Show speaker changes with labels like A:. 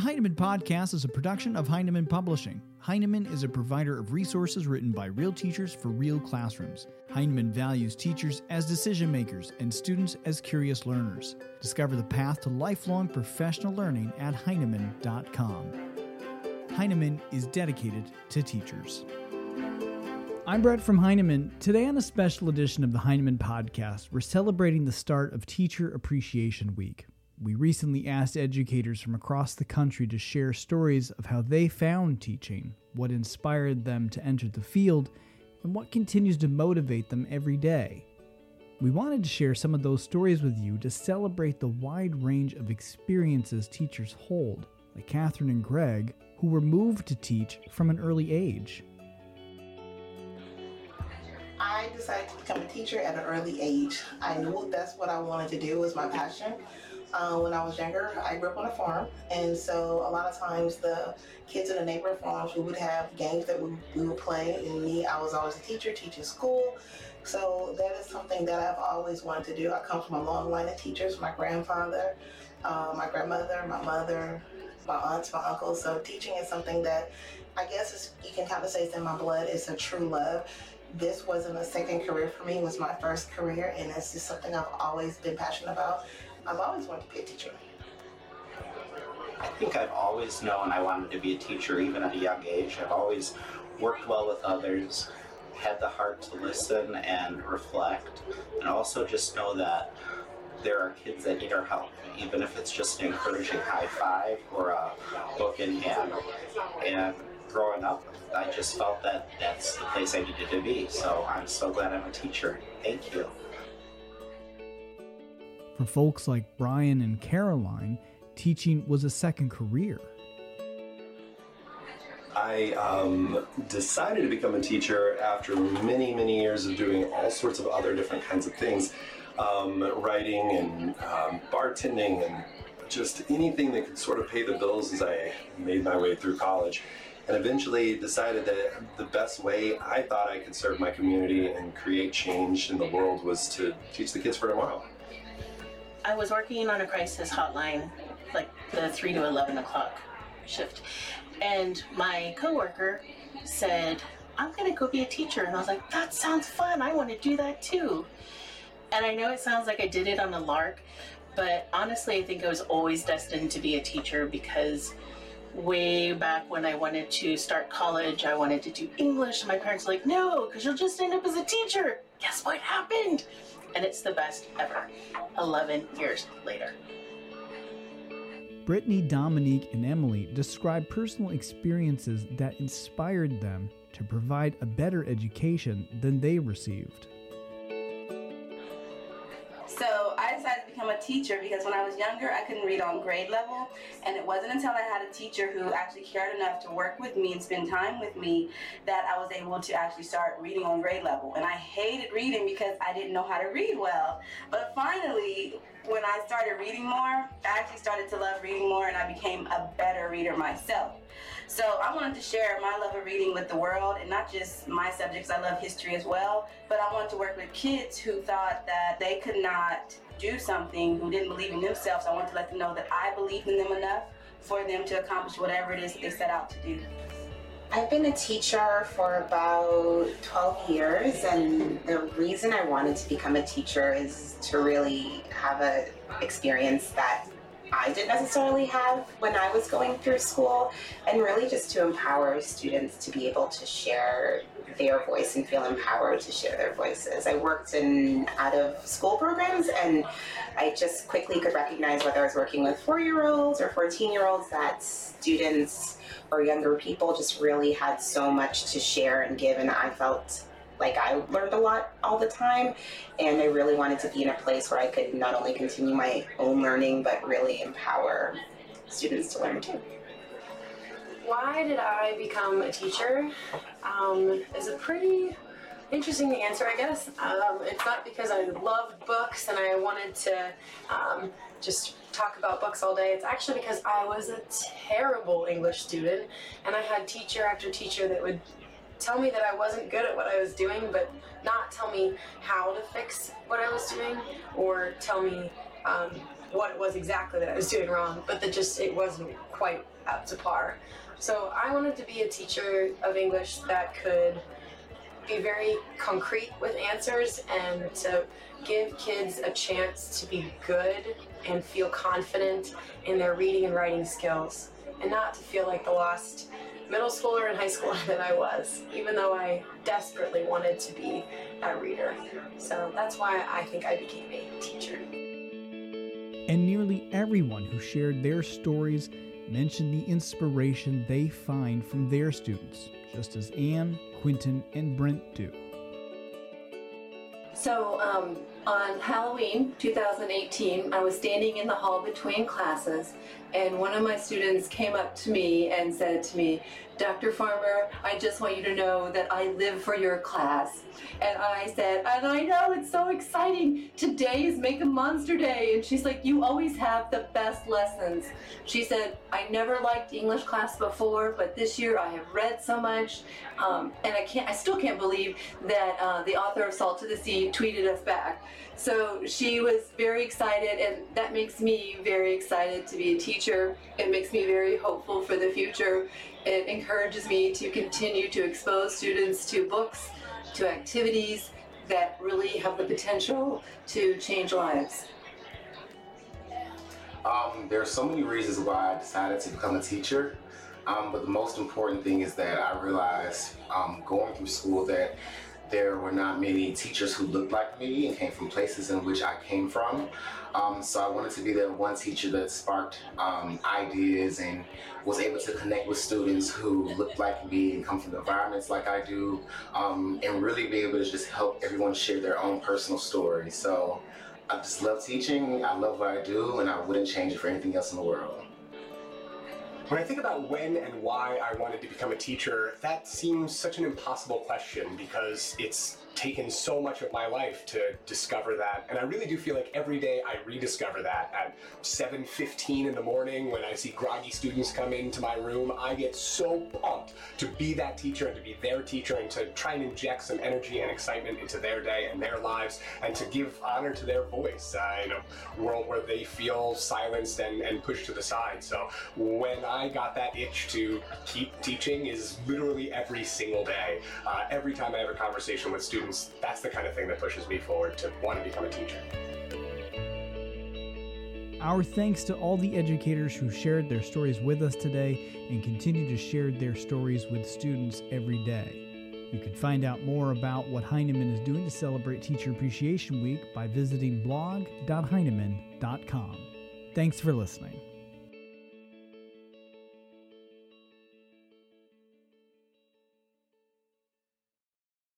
A: The Heinemann Podcast is a production of Heinemann Publishing. Heinemann is a provider of resources written by real teachers for real classrooms. Heinemann values teachers as decision makers and students as curious learners. Discover the path to lifelong professional learning at Heinemann.com. Heinemann is dedicated to teachers. I'm Brett from Heinemann. Today, on a special edition of the Heinemann Podcast, we're celebrating the start of Teacher Appreciation Week. We recently asked educators from across the country to share stories of how they found teaching, what inspired them to enter the field, and what continues to motivate them every day. We wanted to share some of those stories with you to celebrate the wide range of experiences teachers hold, like Catherine and Greg, who were moved to teach from an early age.
B: I decided to become a teacher at an early age. I knew that's what I wanted to do, was my passion. Uh, when I was younger, I grew up on a farm, and so a lot of times the kids in the neighborhood farms, we would have games that we, we would play, and me, I was always a teacher, teaching school. So that is something that I've always wanted to do. I come from a long line of teachers, my grandfather, uh, my grandmother, my mother, my aunts, my uncles. So teaching is something that I guess you can kind of say it's in my blood. It's a true love this wasn't a second career for me, it was my first career, and it's just something I've always been passionate about. I've always wanted to be a teacher.
C: I think I've always known I wanted to be a teacher, even at a young age. I've always worked well with others, had the heart to listen and reflect, and also just know that there are kids that need our help, even if it's just an encouraging high five or a book in hand. And growing up, I just felt that that's the place I needed to be. So I'm so glad I'm a teacher. Thank you.
A: For folks like Brian and Caroline, teaching was a second career.
D: I um, decided to become a teacher after many, many years of doing all sorts of other different kinds of things um, writing and um, bartending and just anything that could sort of pay the bills as I made my way through college and eventually decided that the best way I thought I could serve my community and create change in the world was to teach the kids for tomorrow.
E: I was working on a crisis hotline, like the 3 to 11 o'clock shift, and my coworker said, I'm gonna go be a teacher. And I was like, that sounds fun. I want to do that too. And I know it sounds like I did it on a lark, but honestly, I think I was always destined to be a teacher because way back when I wanted to start college, I wanted to do English. And my parents were like, no, because you'll just end up as a teacher. Guess what happened? And it's the best ever. 11 years later.
A: Brittany, Dominique, and Emily describe personal experiences that inspired them to provide a better education than they received.
F: Teacher because when I was younger, I couldn't read on grade level. And it wasn't until I had a teacher who actually cared enough to work with me and spend time with me that I was able to actually start reading on grade level. And I hated reading because I didn't know how to read well. But finally, when I started reading more, I actually started to love reading more and I became a better reader myself. So I wanted to share my love of reading with the world and not just my subjects. I love history as well, but I wanted to work with kids who thought that they could not do something, who didn't believe in themselves. I wanted to let them know that I believed in them enough for them to accomplish whatever it is they set out to do.
G: I've been a teacher for about 12 years, and the reason I wanted to become a teacher is to really have an experience that I didn't necessarily have when I was going through school, and really just to empower students to be able to share their voice and feel empowered to share their voices. I worked in out of school programs, and I just quickly could recognize whether I was working with four year olds or 14 year olds that students or younger people just really had so much to share and give, and I felt like I learned a lot all the time, and I really wanted to be in a place where I could not only continue my own learning, but really empower students to learn too.
H: Why did I become a teacher? Um, is a pretty interesting answer, I guess. Um, it's not because I loved books and I wanted to um, just talk about books all day. It's actually because I was a terrible English student and I had teacher after teacher that would tell me that I wasn't good at what I was doing, but not tell me how to fix what I was doing or tell me um, what it was exactly that I was doing wrong, but that just it wasn't quite up to par. So I wanted to be a teacher of English that could be very concrete with answers and to give kids a chance to be good and feel confident in their reading and writing skills and not to feel like the lost middle schooler and high schooler that I was, even though I desperately wanted to be a reader. So that's why I think I became a teacher.
A: And nearly everyone who shared their stories mentioned the inspiration they find from their students, just as Anne, Quinton, and Brent do.
I: So, um, on Halloween 2018, I was standing in the hall between classes, and one of my students came up to me and said to me, Dr. Farmer, I just want you to know that I live for your class. And I said, and I know it's so exciting. Today is Make a Monster Day. And she's like, You always have the best lessons. She said, I never liked English class before, but this year I have read so much. Um, and I can't, I still can't believe that uh, the author of Salt to the Sea tweeted us back. So she was very excited, and that makes me very excited to be a teacher. It makes me very hopeful for the future. It encourages me to continue to expose students to books, to activities that really have the potential to change lives.
B: Um, there are so many reasons why I decided to become a teacher, um, but the most important thing is that I realized um, going through school that there were not many teachers who looked like me and came from places in which I came from. Um, so I wanted to be that one teacher that sparked um, ideas and was able to connect with students who looked like me and come from environments like I do, um, and really be able to just help everyone share their own personal story. So I just love teaching. I love what I do, and I wouldn't change it for anything else in the world.
J: When I think about when and why I wanted to become a teacher, that seems such an impossible question because it's taken so much of my life to discover that. And i really do feel like every day i rediscover that. At 7.15 in the morning when i see groggy students come into my room i get so pumped to be that teacher and to be their teacher and to try and inject some energy and excitement into their day and their lives and to give honor to their voice uh, in a world where they feel silenced and, and pushed to the side. So when i got that itch to keep teaching is literally every single day. Uh, every time i have a conversation with students students, that's the kind of thing that pushes me forward to want to become a teacher.
A: Our thanks to all the educators who shared their stories with us today and continue to share their stories with students every day. You can find out more about what Heinemann is doing to celebrate Teacher Appreciation Week by visiting blog.heinemann.com. Thanks for listening.